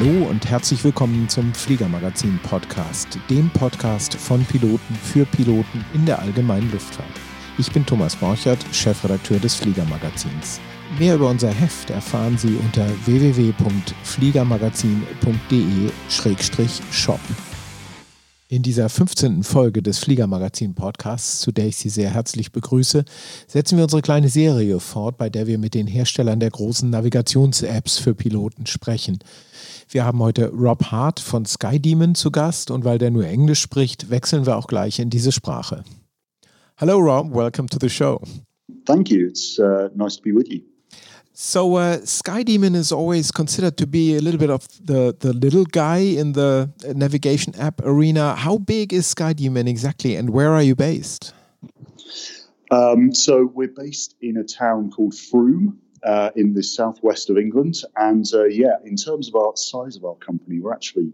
Hallo und herzlich willkommen zum Fliegermagazin Podcast, dem Podcast von Piloten für Piloten in der allgemeinen Luftfahrt. Ich bin Thomas Borchert, Chefredakteur des Fliegermagazins. Mehr über unser Heft erfahren Sie unter www.fliegermagazin.de-shop. In dieser 15. Folge des Fliegermagazin Podcasts, zu der ich Sie sehr herzlich begrüße, setzen wir unsere kleine Serie fort, bei der wir mit den Herstellern der großen Navigations-Apps für Piloten sprechen. Wir haben heute Rob Hart von SkyDemon zu Gast und weil der nur Englisch spricht, wechseln wir auch gleich in diese Sprache. Hello Rob, welcome to the show. Thank you. It's uh, nice to be with you. So uh, SkyDemon is always considered to be a little bit of the the little guy in the navigation app arena. How big is SkyDemon exactly, and where are you based? Um, so we're based in a town called Frome. Uh, in the southwest of England, and uh, yeah, in terms of our size of our company, we're actually,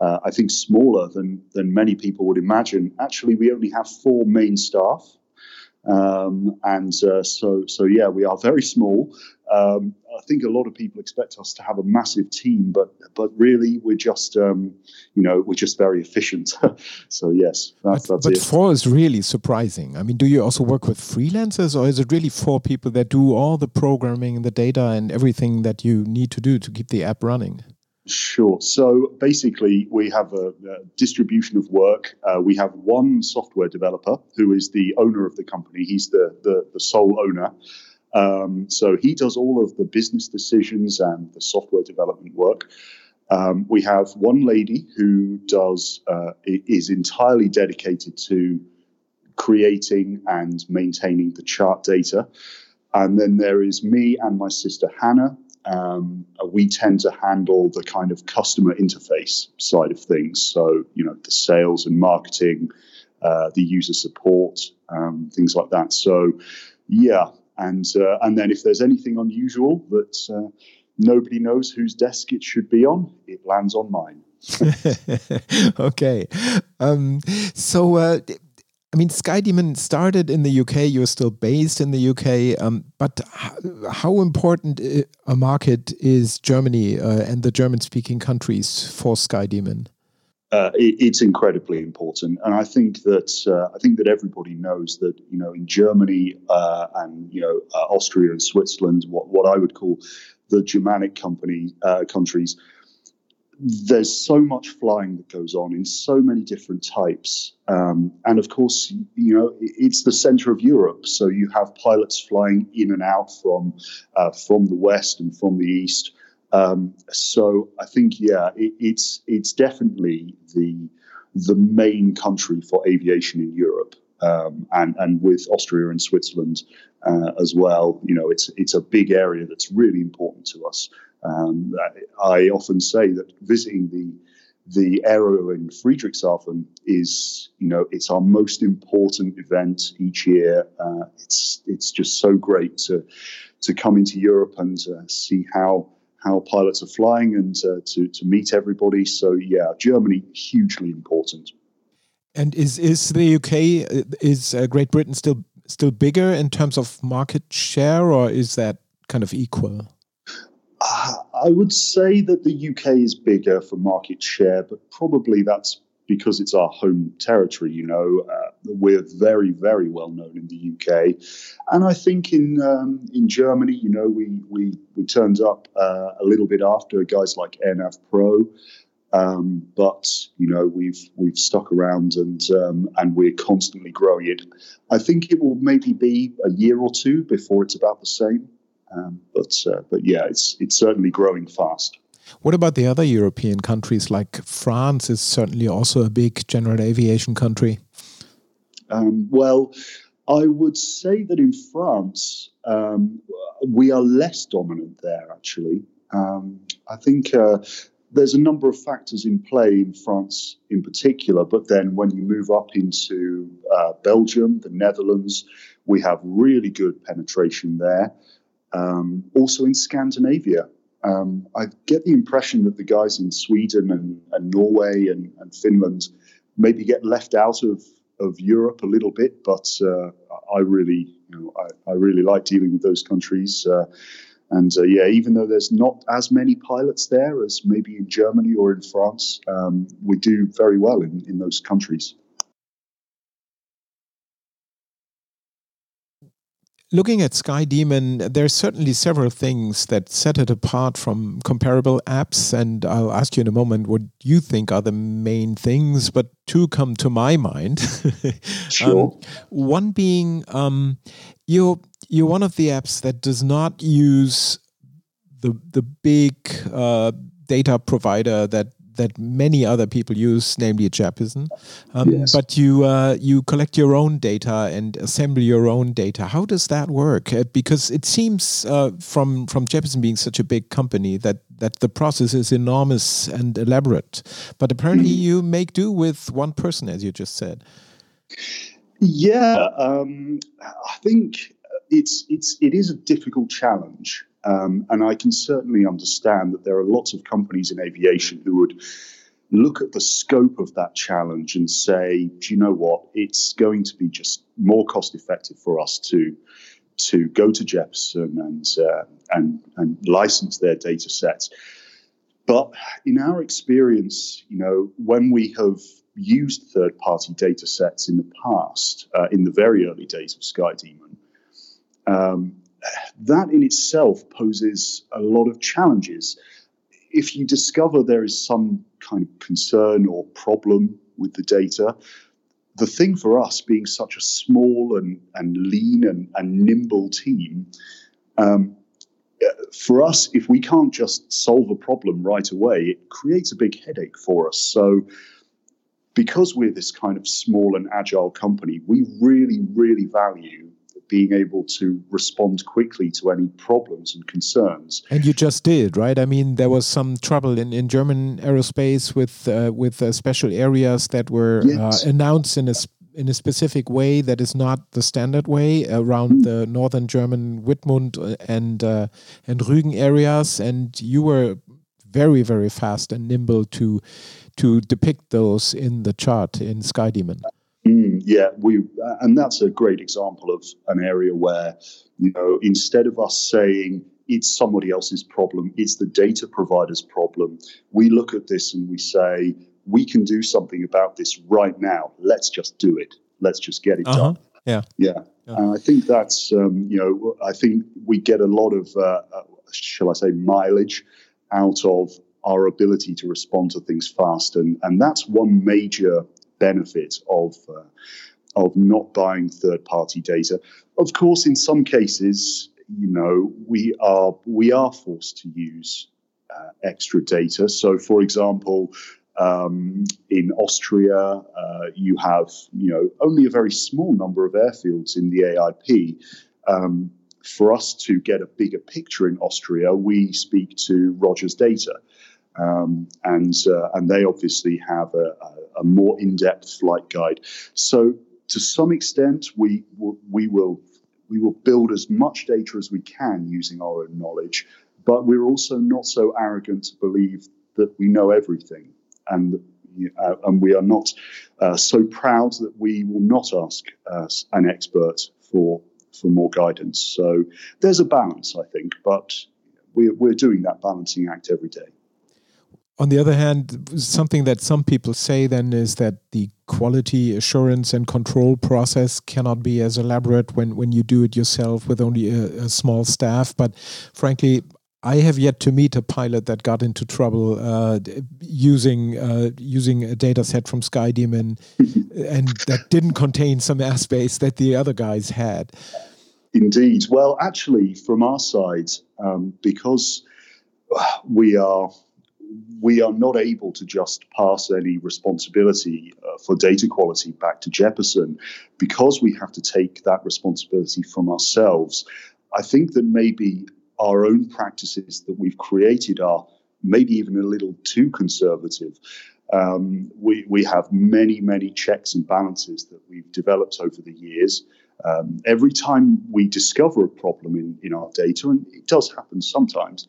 uh, I think, smaller than than many people would imagine. Actually, we only have four main staff, um, and uh, so, so yeah, we are very small. Um, I think a lot of people expect us to have a massive team, but but really we're just um, you know we're just very efficient. so yes, that's, but, that's but four is really surprising. I mean, do you also work with freelancers, or is it really four people that do all the programming and the data and everything that you need to do to keep the app running? Sure. So basically, we have a, a distribution of work. Uh, we have one software developer who is the owner of the company. He's the the, the sole owner. Um, so he does all of the business decisions and the software development work. Um, we have one lady who does uh, is entirely dedicated to creating and maintaining the chart data. And then there is me and my sister Hannah, um, we tend to handle the kind of customer interface side of things. So, you know, the sales and marketing, uh, the user support, um, things like that. So, yeah. And, uh, and then if there's anything unusual that uh, nobody knows whose desk it should be on, it lands on mine. okay. Um, so, uh, I mean, SkyDemon started in the UK. You're still based in the UK, um, but how important a market is Germany uh, and the German-speaking countries for SkyDemon? Uh, it, it's incredibly important, and I think that uh, I think that everybody knows that you know in Germany uh, and you know uh, Austria and Switzerland, what what I would call the Germanic company countries there's so much flying that goes on in so many different types. Um, and of course, you know, it's the center of Europe. So you have pilots flying in and out from, uh, from the West and from the East. Um, so I think, yeah, it, it's, it's definitely the, the main country for aviation in Europe. Um, and and with Austria and Switzerland uh, as well, you know, it's it's a big area that's really important to us. Um, I often say that visiting the the aero in Friedrichshafen is, you know, it's our most important event each year. Uh, it's it's just so great to to come into Europe and uh, see how how pilots are flying and uh, to to meet everybody. So yeah, Germany hugely important. And is is the UK is uh, Great Britain still still bigger in terms of market share, or is that kind of equal? I would say that the UK is bigger for market share, but probably that's because it's our home territory. You know, uh, we're very, very well known in the UK, and I think in um, in Germany, you know, we we we turned up uh, a little bit after guys like AirNav Pro. Um, but you know we've we've stuck around and um, and we're constantly growing it. I think it will maybe be a year or two before it's about the same. Um, but uh, but yeah, it's it's certainly growing fast. What about the other European countries? Like France is certainly also a big general aviation country. Um, well, I would say that in France um, we are less dominant there. Actually, um, I think. Uh, there's a number of factors in play in France in particular, but then when you move up into uh, Belgium, the Netherlands, we have really good penetration there. Um, also in Scandinavia, um, I get the impression that the guys in Sweden and, and Norway and, and, Finland maybe get left out of, of Europe a little bit, but uh, I really, you know, I, I, really like dealing with those countries. Uh, And uh, yeah, even though there's not as many pilots there as maybe in Germany or in France, um, we do very well in, in those countries. Looking at SkyDemon, there's certainly several things that set it apart from comparable apps, and I'll ask you in a moment what you think are the main things, but two come to my mind. sure. um, one being um, you're you're one of the apps that does not use the the big uh, data provider that that many other people use, namely Jeppesen. Um, yes. But you uh, you collect your own data and assemble your own data. How does that work? Uh, because it seems uh, from from Jeppesen being such a big company that that the process is enormous and elaborate. But apparently, mm-hmm. you make do with one person, as you just said. Yeah, um, I think it's it's it is a difficult challenge. Um, and I can certainly understand that there are lots of companies in aviation who would look at the scope of that challenge and say, do you know what? It's going to be just more cost effective for us to to go to Jeppesen and uh, and and license their data sets. But in our experience, you know, when we have used third-party data sets in the past, uh, in the very early days of SkyDemon, um, that in itself poses a lot of challenges. If you discover there is some kind of concern or problem with the data, the thing for us being such a small and, and lean and, and nimble team, um, for us, if we can't just solve a problem right away, it creates a big headache for us. So, because we're this kind of small and agile company, we really, really value being able to respond quickly to any problems and concerns. And you just did, right? I mean, there was some trouble in, in German aerospace with uh, with uh, special areas that were uh, yes. uh, announced in a in a specific way that is not the standard way around mm. the northern German Wittmund uh, and uh, and Rügen areas, and you were very very fast and nimble to to depict those in the chart in SkyDemon. Mm, yeah, we, and that's a great example of an area where, you know, instead of us saying it's somebody else's problem, it's the data provider's problem, we look at this and we say, we can do something about this right now. Let's just do it. Let's just get it uh-huh. done. Yeah. Yeah. yeah. And I think that's, um, you know, I think we get a lot of, uh, uh, shall I say, mileage out of our ability to respond to things fast. And, and that's one major benefit of uh, of not buying third party data. Of course, in some cases, you know, we are we are forced to use uh, extra data. So, for example. Um, in Austria, uh, you have you know only a very small number of airfields in the AIP. Um, for us to get a bigger picture in Austria, we speak to Rogers Data, um, and uh, and they obviously have a, a a more in-depth flight guide. So to some extent, we we will we will build as much data as we can using our own knowledge, but we're also not so arrogant to believe that we know everything, and uh, and we are not uh, so proud that we will not ask uh, an expert for for more guidance. So there's a balance, I think, but we're, we're doing that balancing act every day on the other hand, something that some people say then is that the quality assurance and control process cannot be as elaborate when, when you do it yourself with only a, a small staff. But frankly, I have yet to meet a pilot that got into trouble uh, using uh, using a data set from SkyDemon and that didn't contain some airspace that the other guys had. Indeed. Well, actually, from our side, um, because we are we are not able to just pass any responsibility uh, for data quality back to Jeppesen because we have to take that responsibility from ourselves. I think that maybe our own practices that we've created are maybe even a little too conservative. Um, we, we have many, many checks and balances that we've developed over the years. Um, every time we discover a problem in, in our data, and it does happen sometimes,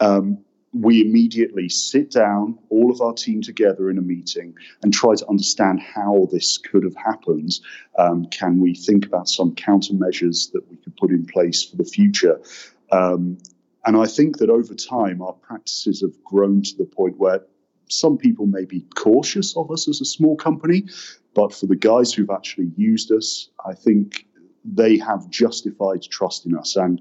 um, we immediately sit down, all of our team together in a meeting, and try to understand how this could have happened. Um, can we think about some countermeasures that we could put in place for the future? Um, and I think that over time, our practices have grown to the point where some people may be cautious of us as a small company, but for the guys who've actually used us, I think they have justified trust in us. And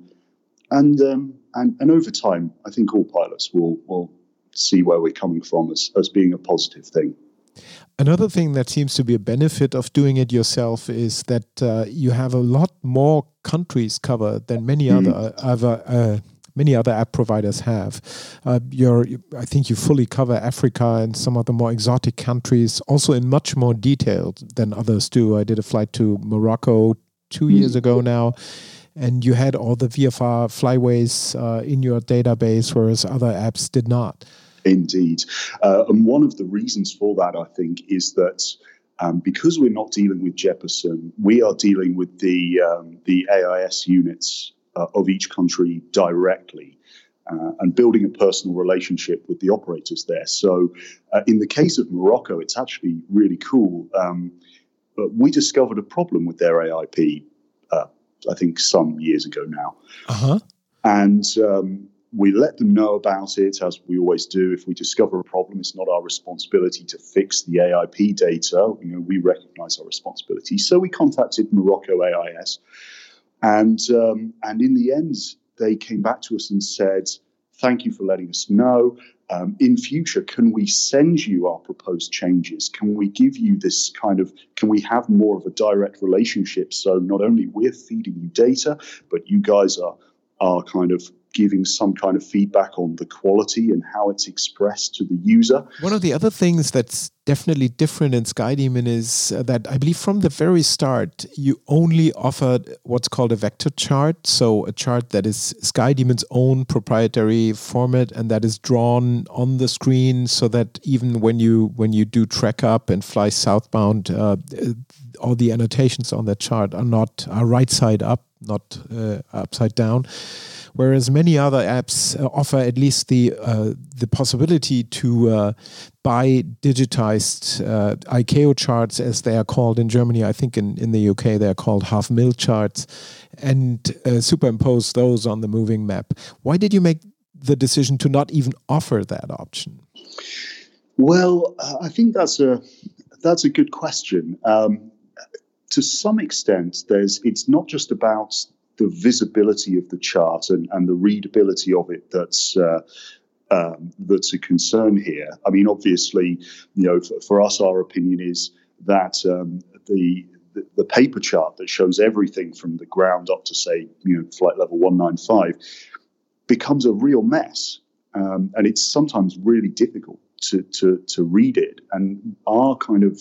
and um, and, and over time, I think all pilots will will see where we're coming from as, as being a positive thing. Another thing that seems to be a benefit of doing it yourself is that uh, you have a lot more countries covered than many mm. other other uh, many other app providers have. Uh, you're, I think you fully cover Africa and some of the more exotic countries, also in much more detail than others do. I did a flight to Morocco two mm. years ago now, and you had all the VFR flyways uh, in your database, whereas other apps did not. Indeed. Uh, and one of the reasons for that, I think, is that um, because we're not dealing with Jeppesen, we are dealing with the, um, the AIS units uh, of each country directly. Uh, and building a personal relationship with the operators there. So, uh, in the case of Morocco, it's actually really cool. Um, we discovered a problem with their AIP, I think, some years ago now. Uh-huh. And um, we let them know about it, as we always do. If we discover a problem, it's not our responsibility to fix the AIP data. You know, we recognize our responsibility. So we contacted Morocco AIS and um, and in the end, they came back to us and said, "Thank you for letting us know. Um, in future, can we send you our proposed changes? Can we give you this kind of? Can we have more of a direct relationship? So not only we're feeding you data, but you guys are are kind of giving some kind of feedback on the quality and how it's expressed to the user. One of the other things that's definitely different in SkyDemon is uh, that I believe from the very start, you only offered what's called a vector chart. So, a chart that is SkyDemon's own proprietary format and that is drawn on the screen so that even when you when you do track up and fly southbound, uh, all the annotations on that chart are not are right side up, not uh, upside down whereas many other apps uh, offer at least the uh, the possibility to uh, buy digitized uh, ICAO charts, as they are called in Germany. I think in, in the UK they are called half mil charts, and uh, superimpose those on the moving map. Why did you make the decision to not even offer that option? Well, uh, I think that's a that's a good question. Um, to some extent, there's it's not just about the visibility of the chart and, and the readability of it that's uh, um, that's a concern here. I mean, obviously, you know, for, for us, our opinion is that um, the, the, paper chart that shows everything from the ground up to say, you know, flight level 195 becomes a real mess, um, and it's sometimes really difficult to to to read it. And our kind of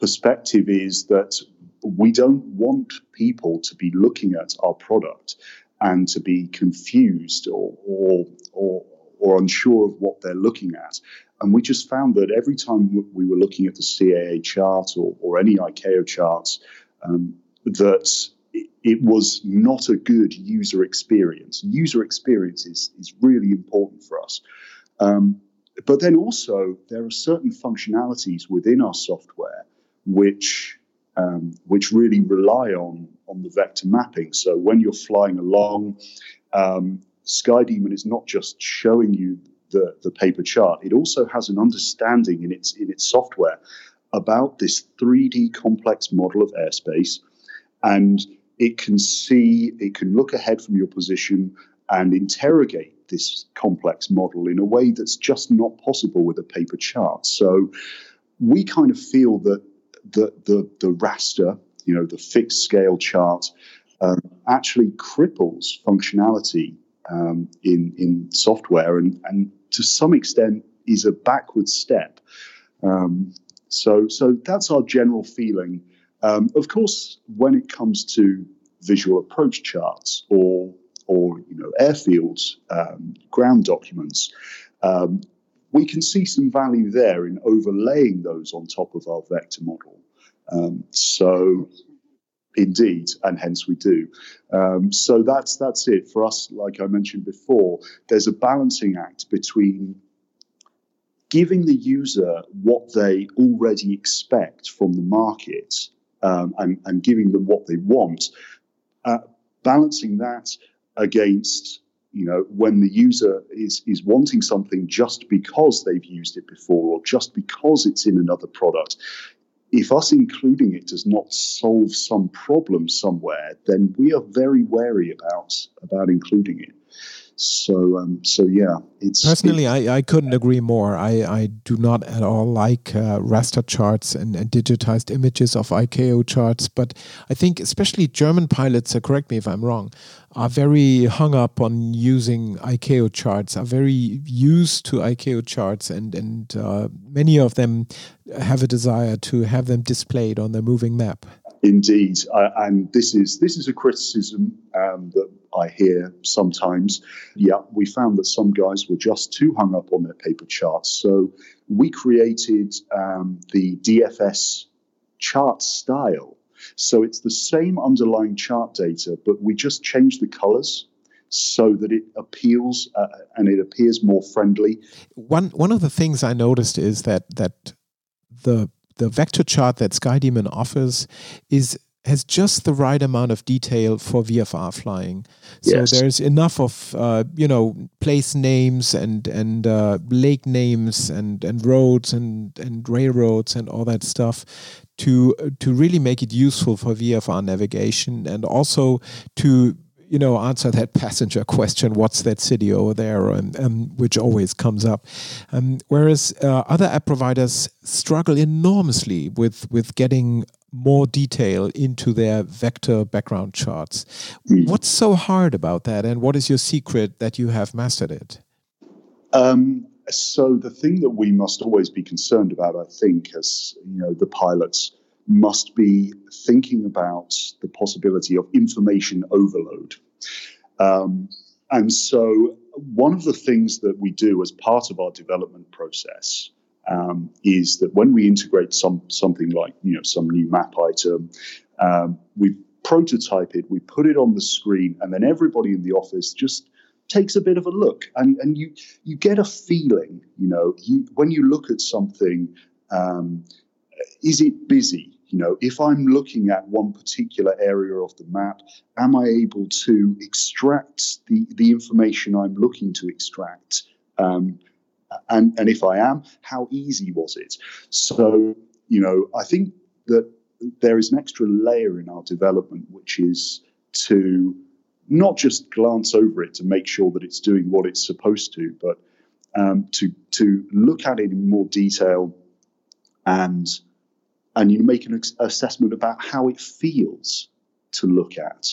perspective is that we don't want people to be looking at our product and to be confused or, or, or, or unsure of what they're looking at. And we just found that every time we were looking at the CAA chart or, or any ICAO charts, um, that it, was not a good user experience. User experience is, is really important for us. Um, but then also, there are certain functionalities within our software which um, which really rely on on the vector mapping. So when you're flying along, um, SkyDemon is not just showing you the, the paper chart; it also has an understanding in its in its software about this 3D complex model of airspace, and it can see, it can look ahead from your position and interrogate this complex model in a way that's just not possible with a paper chart. So we kind of feel that the, the, the raster, you know, the fixed scale chart, um, actually cripples functionality um, in, in software and, and to some extent is a backward step. Um, so, so that's our general feeling. Um, of course, when it comes to visual approach charts or or you know airfields, um, ground documents, um, we can see some value there in overlaying those on top of our vector model. Um, so, indeed, and hence we do. Um, so that's that's it for us. Like I mentioned before, there's a balancing act between giving the user what they already expect from the market um, and, and, giving them what they want, uh, balancing that against you know, when the user is is wanting something just because they've used it before or just because it's in another product, if us including it does not solve some problem somewhere, then we are very wary about about including it. So, um, so yeah, it's personally, I, I couldn't agree more. I, I do not at all like uh, raster charts and, and, digitized images of ICAO charts, but I think especially German pilots, uh, correct me if I'm wrong, are very hung up on using ICAO charts, are very used to ICAO charts, and and uh, many of them have a desire to have them displayed on the moving map. Indeed, uh, and this is this is a criticism um, that I hear sometimes. Yeah, we found that some guys were just too hung up on their paper charts, so we created um, the DFS chart style. So it's the same underlying chart data, but we just change the colors so that it appeals uh, and it appears more friendly. One one of the things I noticed is that that the the vector chart that SkyDemon offers is has just the right amount of detail for VFR flying. So yes. there's enough of uh, you know place names and and uh, lake names and and roads and and railroads and all that stuff to to really make it useful for VFR navigation and also to you know, answer that passenger question, what's that city over there, and, um, which always comes up. Um, whereas uh, other app providers struggle enormously with, with getting more detail into their vector background charts. Mm. What's so hard about that, and what is your secret that you have mastered it? Um, so the thing that we must always be concerned about, I think, as you know, the pilots must be thinking about the possibility of information overload. Um, and so, one of the things that we do as part of our development process um, is that when we integrate some something like you know some new map item, um, we prototype it, we put it on the screen, and then everybody in the office just takes a bit of a look, and and you you get a feeling, you know, you, when you look at something. Um, is it busy? You know, if I'm looking at one particular area of the map, am I able to extract the, the information I'm looking to extract? And, and if I am, how easy was it? So, you know, I think that there is an extra layer in our development, which is to not just glance over it to make sure that it's doing what it's supposed to, but um, to to look at it in more detail and and you make an assessment about how it feels to look at.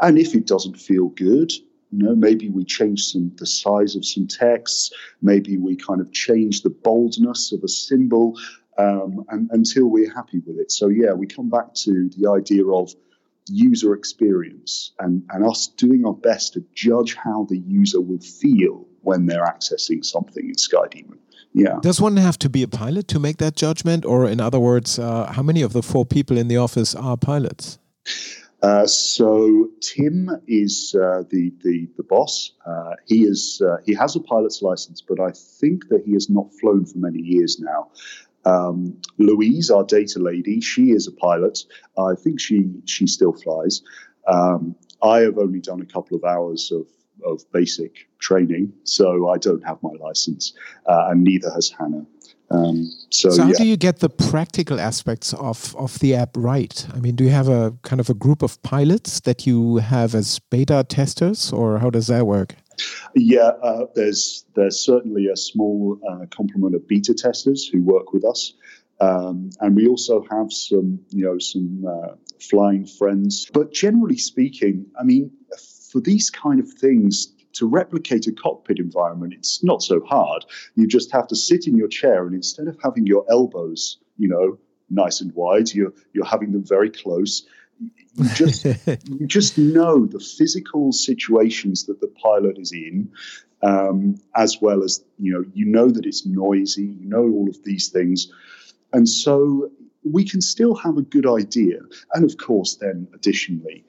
And if it doesn't feel good, you know, maybe we change some the size of some texts, maybe we kind of change the boldness of a symbol um, and, until we're happy with it. So yeah, we come back to the idea of user experience and, and us doing our best to judge how the user will feel when they're accessing something in SkyDemon. Yeah. Does one have to be a pilot to make that judgment? Or, in other words, uh, how many of the four people in the office are pilots? Uh, so Tim is uh, the, the the boss. Uh, he is uh, he has a pilot's license, but I think that he has not flown for many years now. Um, Louise, our data lady, she is a pilot. I think she she still flies. Um, I have only done a couple of hours of of basic training, so I don't have my license, uh, and neither has Hannah. Um, so, so, how yeah. do you get the practical aspects of, of the app right? I mean, do you have a kind of a group of pilots that you have as beta testers, or how does that work? Yeah, uh, there's there's certainly a small uh, complement of beta testers who work with us, um, and we also have some you know some uh, flying friends. But generally speaking, I mean, for these kind of things to replicate a cockpit environment, it's not so hard. You just have to sit in your chair, and instead of having your elbows, you know, nice and wide, you're you're having them very close. You just you just know the physical situations that the pilot is in, um, as well as you know you know that it's noisy. You know all of these things, and so we can still have a good idea. And of course, then additionally.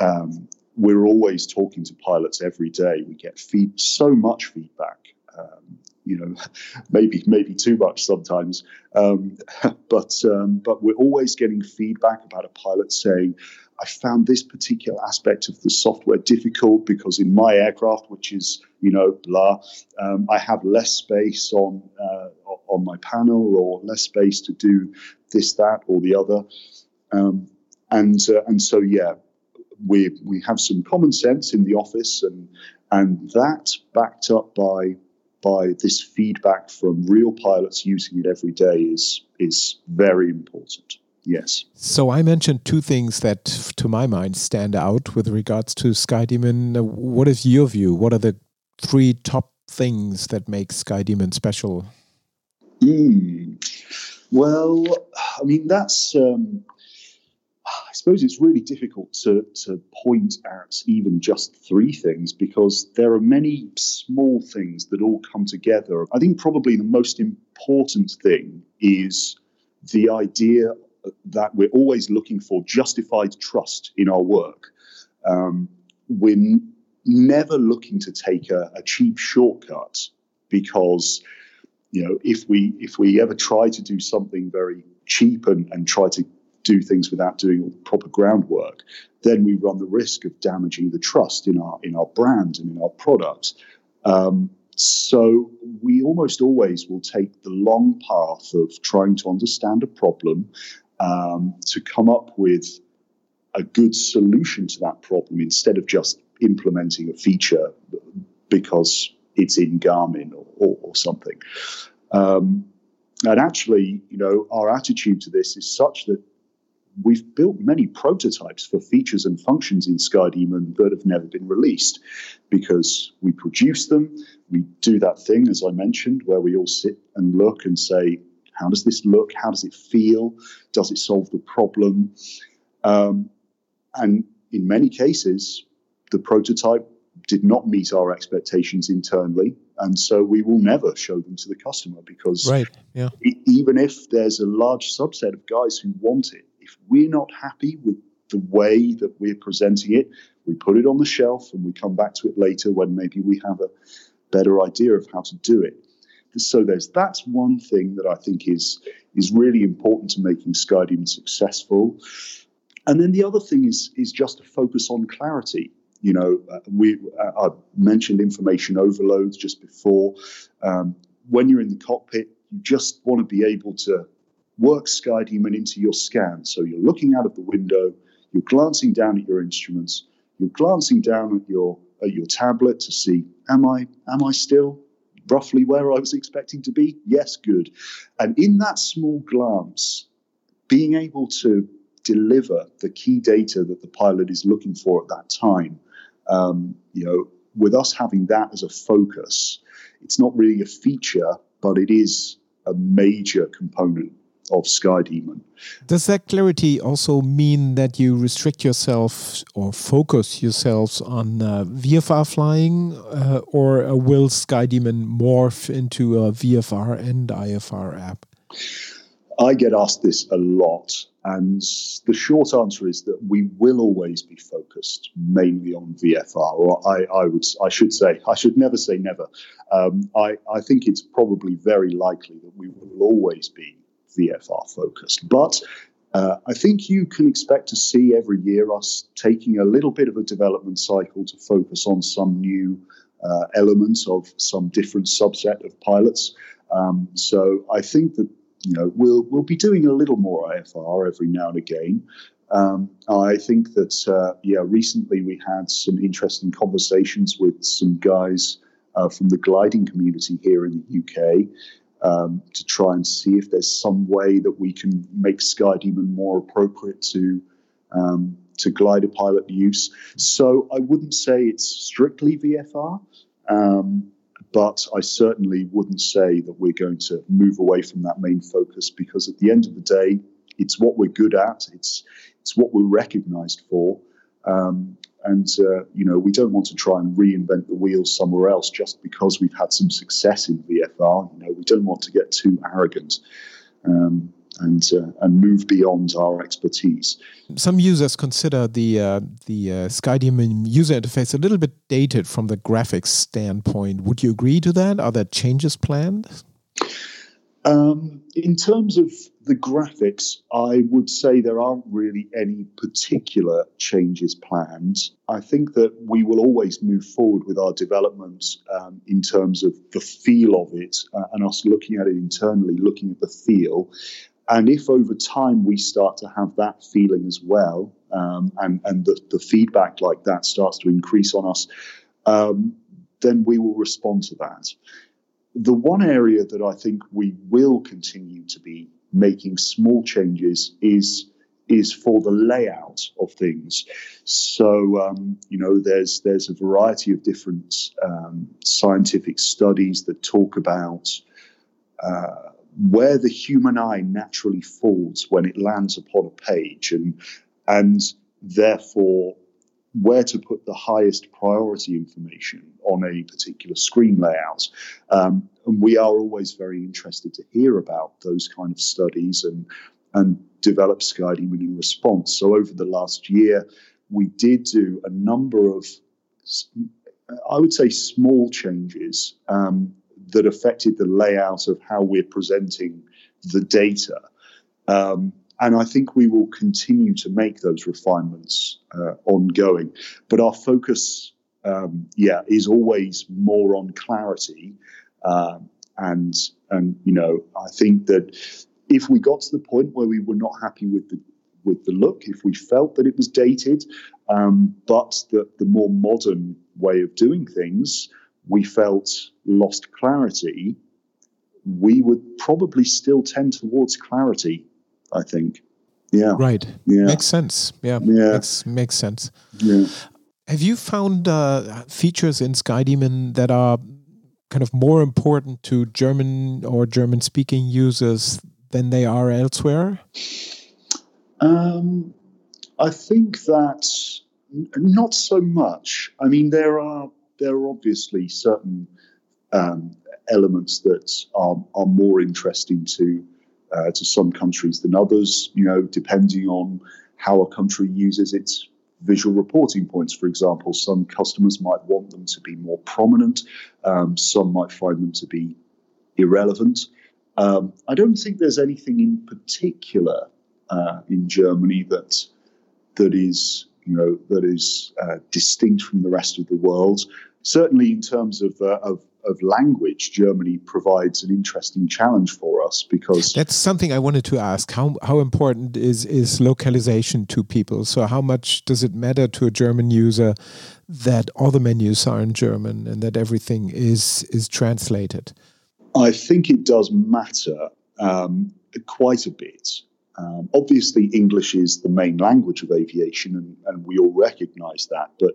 Um, we're always talking to pilots every day. We get feed so much feedback. Um, you know, maybe maybe too much sometimes, um, but um, but we're always getting feedback about a pilot saying, I found this particular aspect of the software difficult because in my aircraft, which is you know blah, um, I have less space on uh, on my panel or less space to do this, that, or the other, um, and uh, and so yeah, we we have some common sense in the office, and and that backed up by by this feedback from real pilots using it every day is is very important. Yes. So I mentioned two things that, to my mind, stand out with regards to SkyDemon. What is your view? What are the three top things that make SkyDemon special? Mm. Well, I mean that's um, I suppose it's really difficult to, to point at even just three things because there are many small things that all come together. I think probably the most important thing is the idea that we're always looking for justified trust in our work. Um, we're never looking to take a, a cheap shortcut because you know if we if we ever try to do something very cheap and, and try to do things without doing proper groundwork, then we run the risk of damaging the trust in our in our brand and in our product. Um, so we almost always will take the long path of trying to understand a problem um, to come up with a good solution to that problem instead of just implementing a feature because it's in Garmin or, or, or something. Um, and actually, you know, our attitude to this is such that we've built many prototypes for features and functions in SkyDemon that have never been released because we produce them. We do that thing, as I mentioned, where we all sit and look and say, how does this look? How does it feel? Does it solve the problem? Um, and in many cases, the prototype did not meet our expectations internally. And so we will never show them to the customer because right. yeah. even if there's a large subset of guys who want it, we're not happy with the way that we're presenting it, we put it on the shelf and we come back to it later when maybe we have a better idea of how to do it. So there's that's one thing that I think is is really important to making SkyDemon successful. And then the other thing is is just to focus on clarity. You know, uh, we uh, I mentioned information overloads just before. Um, when you're in the cockpit, you just want to be able to work SkyDemon into your scan. So you're looking out of the window, you're glancing down at your instruments, you're glancing down at your at your tablet to see, am I am I still roughly where I was expecting to be? Yes, good. And in that small glance, being able to deliver the key data that the pilot is looking for at that time, um, you know, with us having that as a focus, it's not really a feature, but it is a major component of SkyDemon. Does that clarity also mean that you restrict yourself or focus yourselves on uh, VFR flying, uh, or uh, will SkyDemon morph into a VFR and IFR app? I get asked this a lot, and the short answer is that we will always be focused mainly on VFR. Or I, I would, I should say, I should never say never. Um, I, I think it's probably very likely that we will always be VFR focused. But uh, I think you can expect to see every year us taking a little bit of a development cycle to focus on some new uh, elements of some different subset of pilots. Um, so I think that you know we'll we'll be doing a little more IFR every now and again. Um, I think that uh, yeah, recently we had some interesting conversations with some guys uh, from the gliding community here in the UK um, to try and see if there's some way that we can make SkyDemon more appropriate to um, to glider pilot use. So I wouldn't say it's strictly VFR, um, but I certainly wouldn't say that we're going to move away from that main focus because at the end of the day, it's what we're good at. It's it's what we're recognised for. Um, and uh, you know, we don't want to try and reinvent the wheel somewhere else just because we've had some success in VFR. You know, we don't want to get too arrogant. Um, and uh, and move beyond our expertise. Some users consider the uh, the uh, SkyDemon user interface a little bit dated from the graphics standpoint. Would you agree to that? Are there changes planned? Um, in terms of the graphics, I would say there aren't really any particular changes planned. I think that we will always move forward with our development um, in terms of the feel of it uh, and us looking at it internally, looking at the feel. And if over time we start to have that feeling as well, um, and, and the, the, feedback like that starts to increase on us, um, then we will respond to that. The one area that I think we will continue to be making small changes is is for the layout of things. So um, you know, there's there's a variety of different um, scientific studies that talk about uh, where the human eye naturally falls when it lands upon a page, and and therefore where to put the highest priority information on a particular screen layout. Um, and we are always very interested to hear about those kind of studies and and develop SkyDemon in response. So over the last year, we did do a number of, I would say, small changes um, that affected the layout of how we're presenting the data. Um, and I think we will continue to make those refinements uh, ongoing. But our focus, um, yeah, is always more on clarity. Um, and and you know, I think that if we got to the point where we were not happy with the with the look, if we felt that it was dated, um, but that the more modern way of doing things, we felt lost clarity, we would probably still tend towards clarity I think. Yeah. Right. Yeah. Makes sense. Yeah. Yeah. Makes, makes sense. Yeah. Have you found uh, features in SkyDemon that are kind of more important to German or German speaking users than they are elsewhere? Um, I think that not so much. I mean, there are there are obviously certain um, elements that are, are more interesting to uh, to some countries than others, you know, depending on how a country uses its visual reporting points. For example, some customers might want them to be more prominent, um, some might find them to be irrelevant. Um, I don't think there's anything in particular uh, in Germany that that is you know that is uh, distinct from the rest of the world. Certainly, in terms of, uh, of of language, Germany provides an interesting challenge for us because that's something I wanted to ask. How how important is is localization to people? So how much does it matter to a German user that all the menus are in German and that everything is is translated? I think it does matter um, quite a bit. Um, obviously, English is the main language of aviation, and, and we all recognise that. But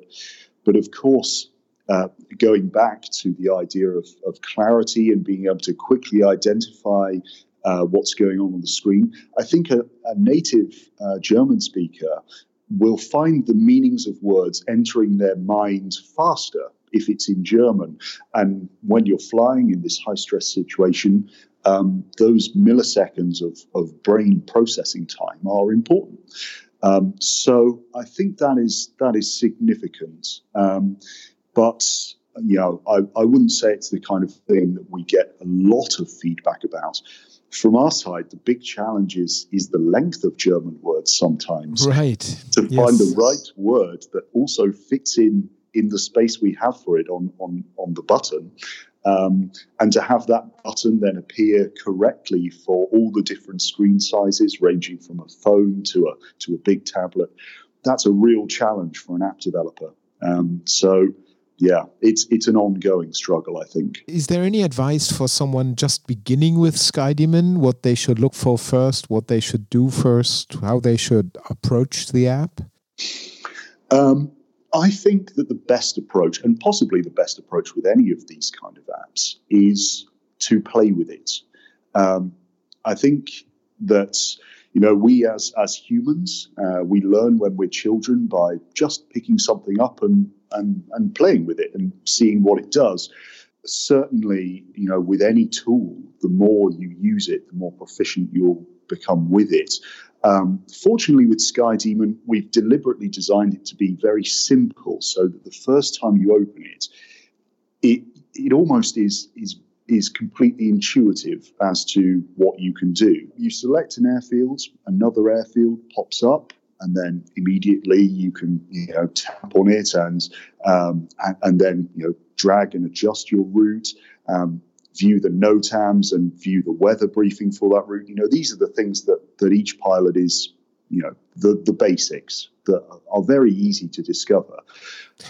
but of course, uh, going back to the idea of, of, clarity and being able to quickly identify uh, what's going on on the screen, I think a, a native uh, German speaker will find the meanings of words entering their mind faster if it's in German. And when you're flying in this high stress situation, um, those milliseconds of, of brain processing time are important. Um, so I think that is that is significant. Um, but you know, I, I wouldn't say it's the kind of thing that we get a lot of feedback about. From our side, the big challenge is is the length of German words sometimes. Right. To yes. find the right word that also fits in in the space we have for it on on on the button. Um, and to have that button then appear correctly for all the different screen sizes, ranging from a phone to a to a big tablet, that's a real challenge for an app developer. Um, so yeah, it's it's an ongoing struggle, I think. Is there any advice for someone just beginning with SkyDemon? What they should look for first, what they should do first, how they should approach the app? Um, I think that the best approach, and possibly the best approach with any of these kind of apps, is to play with it. Um, I think that you know we as as humans uh, we learn when we're children by just picking something up and and, and playing with it and seeing what it does. Certainly, you know, with any tool, the more you use it, the more proficient you'll become with it. Um, fortunately, with SkyDemon, we've deliberately designed it to be very simple, so that the first time you open it, it it almost is is is completely intuitive as to what you can do. You select an airfield, another airfield pops up, and then immediately you can you know tap on it and um, and, and, then you know drag and adjust your route. Um, view the NOTAMs and view the weather briefing for that route. You know, these are the things that that each pilot is, you know, the the basics that are very easy to discover.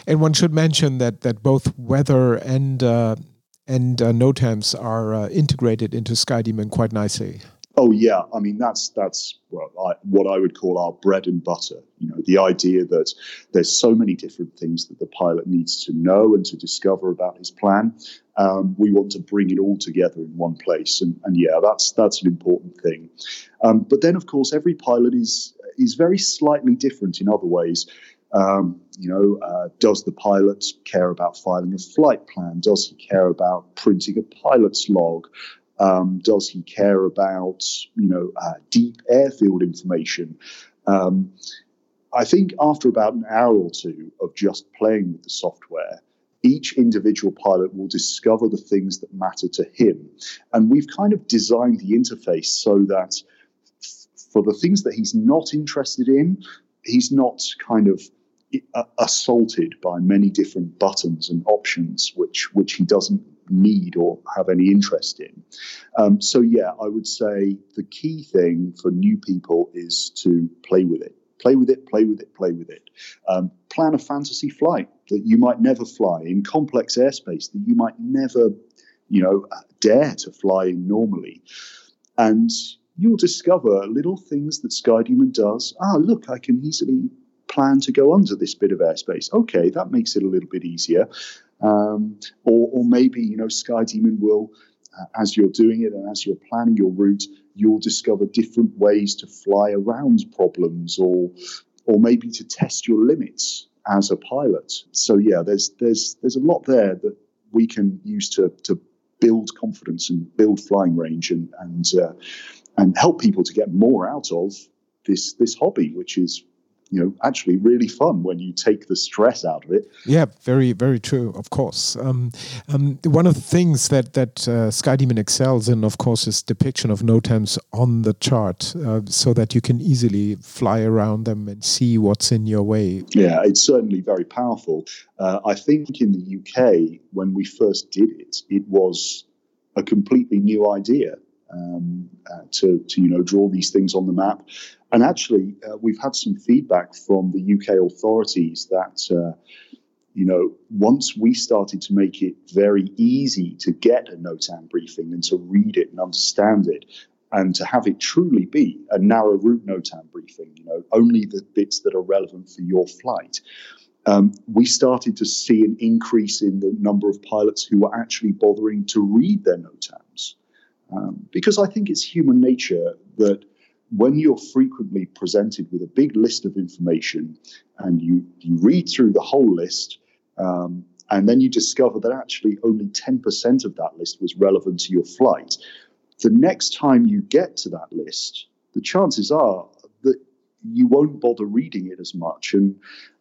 And one should mention that that both weather and uh, and uh, NOTAMs are uh, integrated into SkyDemon quite nicely. Oh yeah, I mean that's that's well, I, what I would call our bread and butter. You know, the idea that there's so many different things that the pilot needs to know and to discover about his plan. Um, we want to bring it all together in one place, and, and yeah, that's that's an important thing. Um, but then, of course, every pilot is is very slightly different in other ways. Um, you know, uh, does the pilot care about filing a flight plan? Does he care about printing a pilot's log? Um, does he care about you know uh, deep airfield information? Um, I think after about an hour or two of just playing with the software, each individual pilot will discover the things that matter to him, and we've kind of designed the interface so that for the things that he's not interested in, he's not kind of assaulted by many different buttons and options which which he doesn't need or have any interest in. Um, so, yeah, I would say the key thing for new people is to play with it. Play with it, play with it, play with it. Um, plan a fantasy flight that you might never fly in complex airspace that you might never, you know, dare to fly in normally. And you'll discover little things that SkyDemon does. Ah, look, I can easily plan to go under this bit of airspace. Okay, that makes it a little bit easier. Um, or, or maybe, you know, SkyDemon will, uh, as you're doing it and as you're planning your route, you'll discover different ways to fly around problems or, or maybe to test your limits as a pilot. So yeah, there's there's there's a lot there that we can use to to build confidence and build flying range and and uh, and help people to get more out of this this hobby, which is you know actually really fun when you take the stress out of it. Yeah very very true of course. Um, um, one of the things that that uh, SkyDemon excels in of course is depiction of no NOTAMs on the chart uh, so that you can easily fly around them and see what's in your way. Yeah it's certainly very powerful. Uh, i think in the uk when we first did it it was a completely new idea um, uh, to, to you know draw these things on the map. And actually, uh, we've had some feedback from the UK authorities that, uh, you know, once we started to make it very easy to get a NOTAM briefing and to read it and understand it, and to have it truly be a narrow route NOTAM briefing, you know, only the bits that are relevant for your flight. Um, we started to see an increase in the number of pilots who were actually bothering to read their NOTAMs. Um, because I think it's human nature that when you're frequently presented with a big list of information and you, you read through the whole list, um, and then you discover that actually only 10% of that list was relevant to your flight, the next time you get to that list, the chances are that you won't bother reading it as much. And,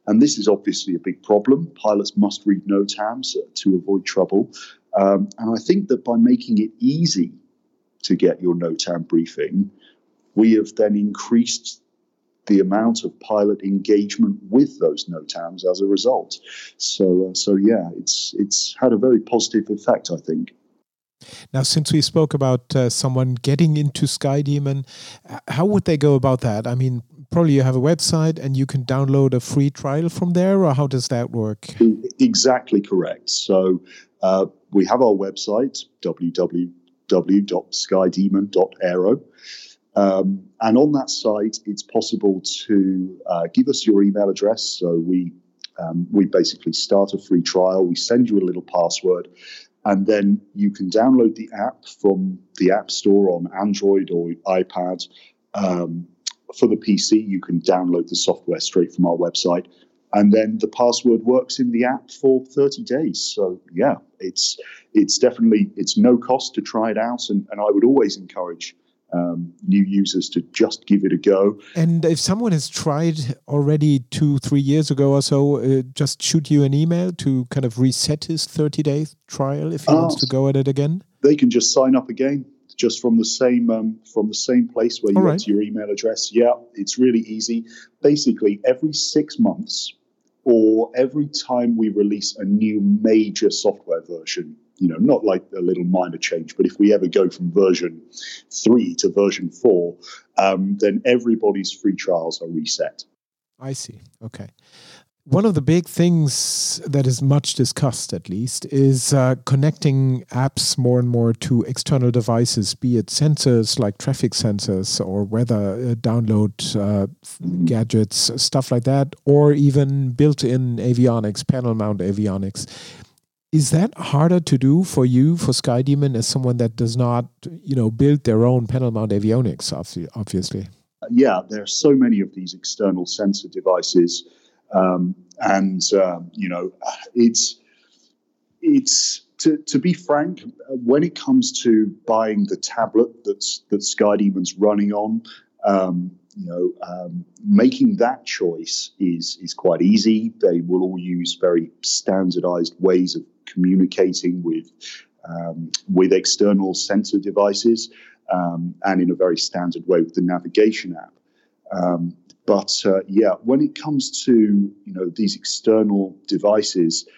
and this is obviously a big problem. Pilots must read NOTAMs to avoid trouble. Um, and I think that by making it easy to get your NOTAM briefing, we have then increased the amount of pilot engagement with those NOTAMs as a result. So, uh, so yeah, it's it's had a very positive effect, I think. Now, since we spoke about uh, someone getting into SkyDemon, how would they go about that? I mean, probably you have a website and you can download a free trial from there, or how does that work? Exactly correct. So uh, we have our website, www.skydemon.aero. Um, and on that site, it's possible to uh, give us your email address. So we um, we basically start a free trial. We send you a little password, and then you can download the app from the App Store on Android or iPad. Um, for the PC, you can download the software straight from our website, and then the password works in the app for 30 days. So yeah, it's it's definitely it's no cost to try it out, and, and I would always encourage um, new users to just give it a go. And if someone has tried already two, three years ago or so, uh, just shoot you an email to kind of reset his 30 day trial if he wants to go at it again? They can just sign up again, just from the same um, from the same place where you All enter your email address. Yeah, it's really easy. Basically, every six months or every time we release a new major software version, you know, not like a little minor change, but if we ever go from version three to version four, um, then everybody's free trials are reset. I see. Okay. One of the big things that is much discussed, at least, is uh, connecting apps more and more to external devices, be it sensors like traffic sensors or weather uh, download uh, gadgets, stuff like that, or even built in avionics, panel mount avionics. Is that harder to do for you, for SkyDemon, as someone that does not, you know, build their own panel mount avionics, obviously? Yeah, there are so many of these external sensor devices um, and um, you know, it's it's to, to be frank, when it comes to buying the tablet that's that SkyDemon's running on, um, you know, um, making that choice is is quite easy. They will all use very standardized ways of communicating with um, with external sensor devices, um, and in a very standard way with the navigation app. Um, but uh, yeah, when it comes to you know these external devices,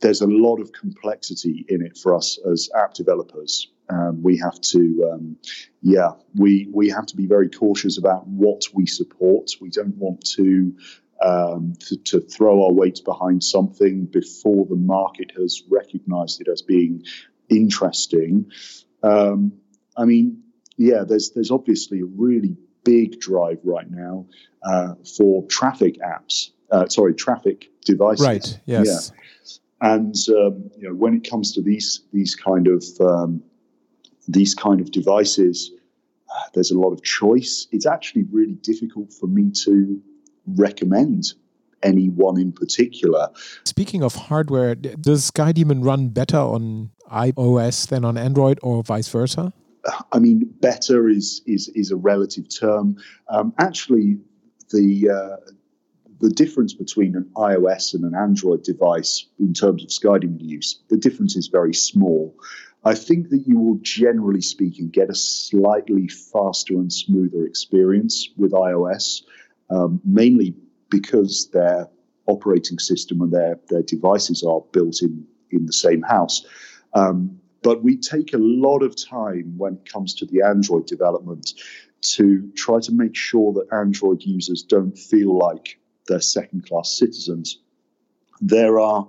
there's a lot of complexity in it for us as app developers. Um, we have to, um, yeah, we we have to be very cautious about what we support. We don't want to, um, to to, throw our weight behind something before the market has recognised it as being interesting. Um, I mean, yeah, there's there's obviously a really big drive right now uh, for traffic apps. Uh, sorry, traffic devices. Right. Yes. Yeah. And um, you know, when it comes to these these kind of um, these kind of devices, uh, there's a lot of choice. It's actually really difficult for me to recommend any one in particular. Speaking of hardware, does SkyDemon run better on iOS than on Android, or vice versa? I mean, better is is is a relative term. Um, actually, the uh, the difference between an iOS and an Android device in terms of SkyDemon use, the difference is very small. I think that you will, generally speaking, get a slightly faster and smoother experience with iOS, um, mainly because their operating system and their, their devices are built in, in the same house. Um, but we take a lot of time when it comes to the Android development to try to make sure that Android users don't feel like they're second class citizens. There are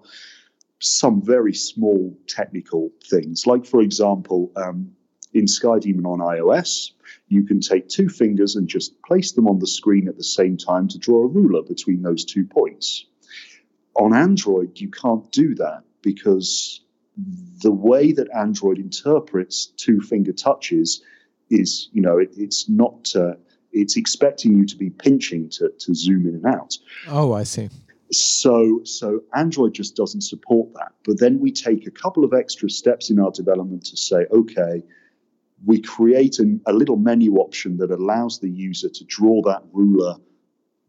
some very small technical things, like, for example, um, in SkyDemon on iOS, you can take two fingers and just place them on the screen at the same time to draw a ruler between those two points. On Android, you can't do that because the way that Android interprets two finger touches is, you know, it, it's not, uh, it's expecting you to be pinching to, to zoom in and out. Oh, I see. So, so Android just doesn't support that. But then we take a couple of extra steps in our development to say, okay, we create an, a little menu option that allows the user to draw that ruler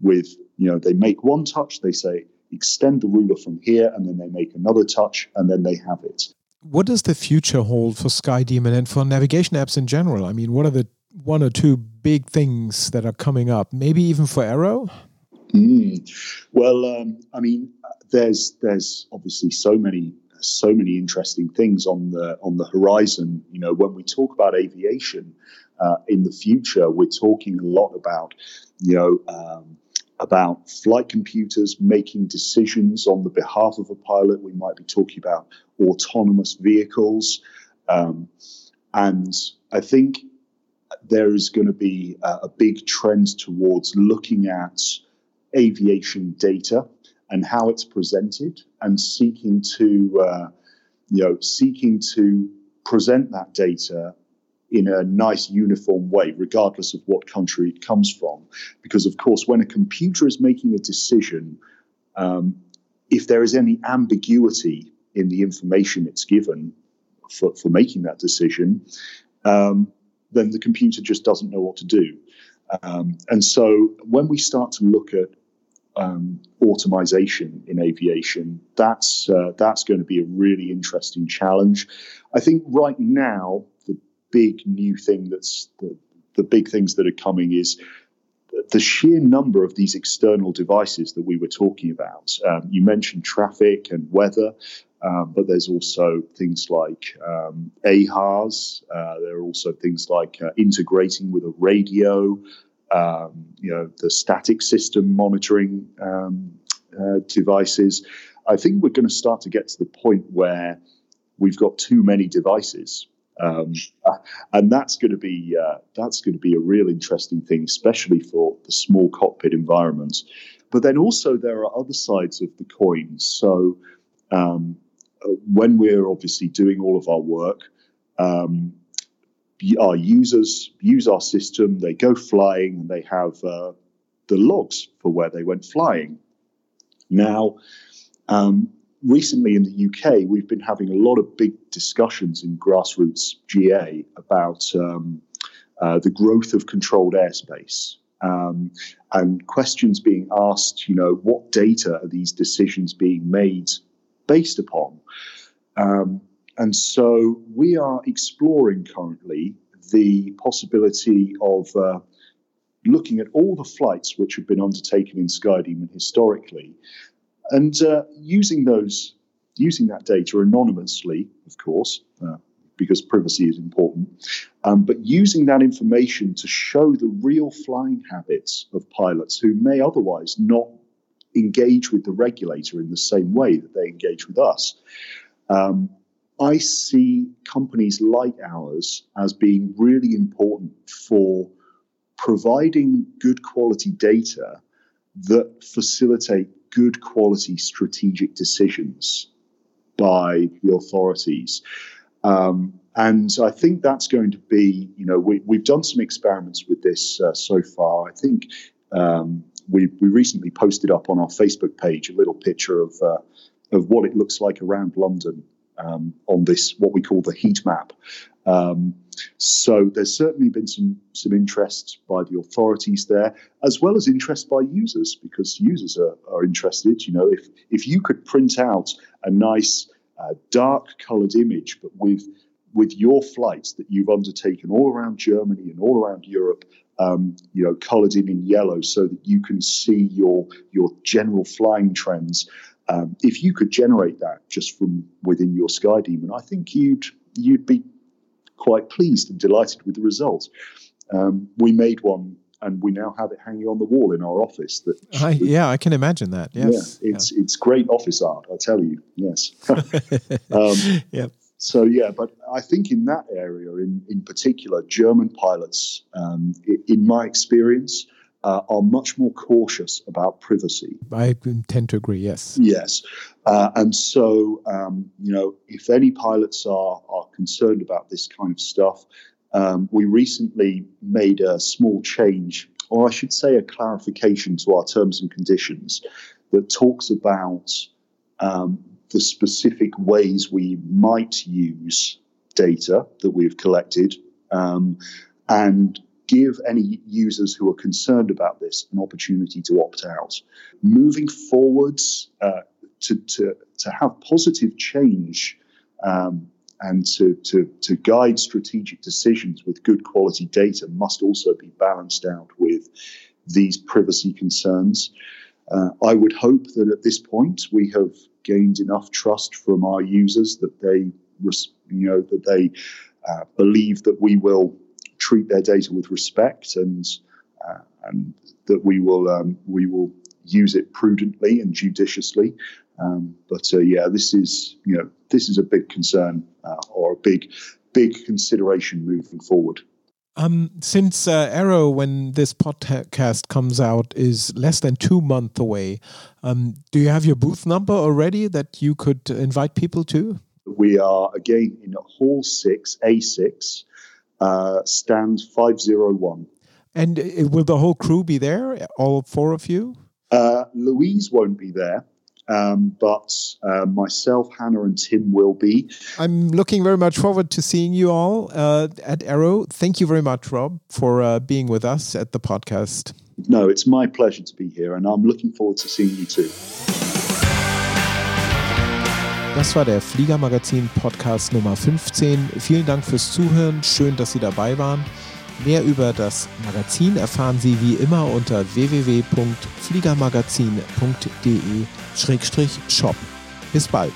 with, you know, they make one touch, they say, extend the ruler from here, and then they make another touch, and then they have it. What does the future hold for SkyDemon and for navigation apps in general? I mean, what are the one or two big things that are coming up? Maybe even for Aero. Mm. Well, um, I mean, there's there's obviously so many so many interesting things on the on the horizon. You know, when we talk about aviation uh, in the future, we're talking a lot about you know um, about flight computers making decisions on the behalf of a pilot. We might be talking about autonomous vehicles. Um, and I think there is going to be a, a, big trend towards looking at aviation data and how it's presented and seeking to, uh, you know, seeking to present that data in a nice uniform way, regardless of what country it comes from. Because, of course, when a computer is making a decision, um, if there is any ambiguity in the information it's given for, for making that decision, um, then the computer just doesn't know what to do. Um, and so when we start to look at um, automation in aviation, that's uh, that's going to be a really interesting challenge. I think right now the big new thing that's the, the big things that are coming is the sheer number of these external devices that we were talking about. Um, you mentioned traffic and weather. Um, but there's also things like um, AHRS. Uh, there are also things like uh, integrating with a radio, um, you know, the static system monitoring um, uh, devices. I think we're going to start to get to the point where we've got too many devices. Um, and that's going to be uh, that's going to be a real interesting thing, especially for the small cockpit environments. But then also there are other sides of the coin. So um, when we're obviously doing all of our work, um, our users use our system, they go flying, and they have uh, the logs for where they went flying. Now, um, recently in the UK, we've been having a lot of big discussions in grassroots GA about um, uh, the growth of controlled airspace. Um, and questions being asked, you know, what data are these decisions being made based upon? Um, and so we are exploring currently the possibility of uh, looking at all the flights which have been undertaken in SkyDemon historically and uh, using those using that data anonymously, of course, uh, because privacy is important, um, but using that information to show the real flying habits of pilots who may otherwise not engage with the regulator in the same way that they engage with us. Um, I see companies like ours as being really important for providing good quality data that facilitate good quality strategic decisions by the authorities. Um, and I think that's going to be, you know, we, have done some experiments with this uh, so far. I think um, we, we recently posted up on our Facebook page a little picture of uh, of what it looks like around London um, on this what we call the heat map. Um, so there's certainly been some some interest by the authorities there, as well as interest by users, because users are, are interested. You know, if if you could print out a nice uh, dark coloured image, but with with your flights that you've undertaken all around Germany and all around Europe, um, you know, coloured in in yellow, so that you can see your your general flying trends. Um, if you could generate that just from within your SkyDemon, I think you'd you'd be quite pleased and delighted with the result. Um, we made one and we now have it hanging on the wall in our office. That I, yeah, I can imagine that. Yes, yeah, it's yeah. it's great office art. I tell you, yes. um, yep. So yeah, but I think in that area, in in particular, German pilots, um, in my experience, uh, are much more cautious about privacy. I tend to agree. Yes. Yes, uh, and so um, you know, if any pilots are are concerned about this kind of stuff, um, we recently made a small change, or I should say, a clarification to our terms and conditions that talks about um, the specific ways we might use data that we've collected. Um, and give any users who are concerned about this an opportunity to opt out. Moving forwards, uh, to, to, to have positive change um, and to, to, to guide strategic decisions with good quality data must also be balanced out with these privacy concerns. Uh, I would hope that at this point we have gained enough trust from our users that they, you know, that they uh, believe that we will treat their data with respect and uh, and that we will um, we will use it prudently and judiciously. Um, but uh, yeah, this is you know this is a big concern uh, or a big big consideration moving forward. Um, since uh, Aero, when this podcast comes out, is less than two months away, um, do you have your booth number already that you could invite people to? We are again in Hall Six A6 uh, stand 501. And uh, will the whole crew be there, all four of you? Uh, Louise won't be there. Um, but uh, myself, Hannah, and Tim will be. I'm looking very much forward to seeing you all uh, at Aero. Thank you very much, Rob, for uh, being with us at the podcast. No, it's my pleasure to be here, and I'm looking forward to seeing you too. Das war der Fliegermagazin Podcast Nummer 15. Vielen Dank fürs Zuhören. Schön, dass Sie dabei waren. Mehr über das Magazin erfahren Sie wie immer unter www.fliegermagazin.de-shop. Bis bald.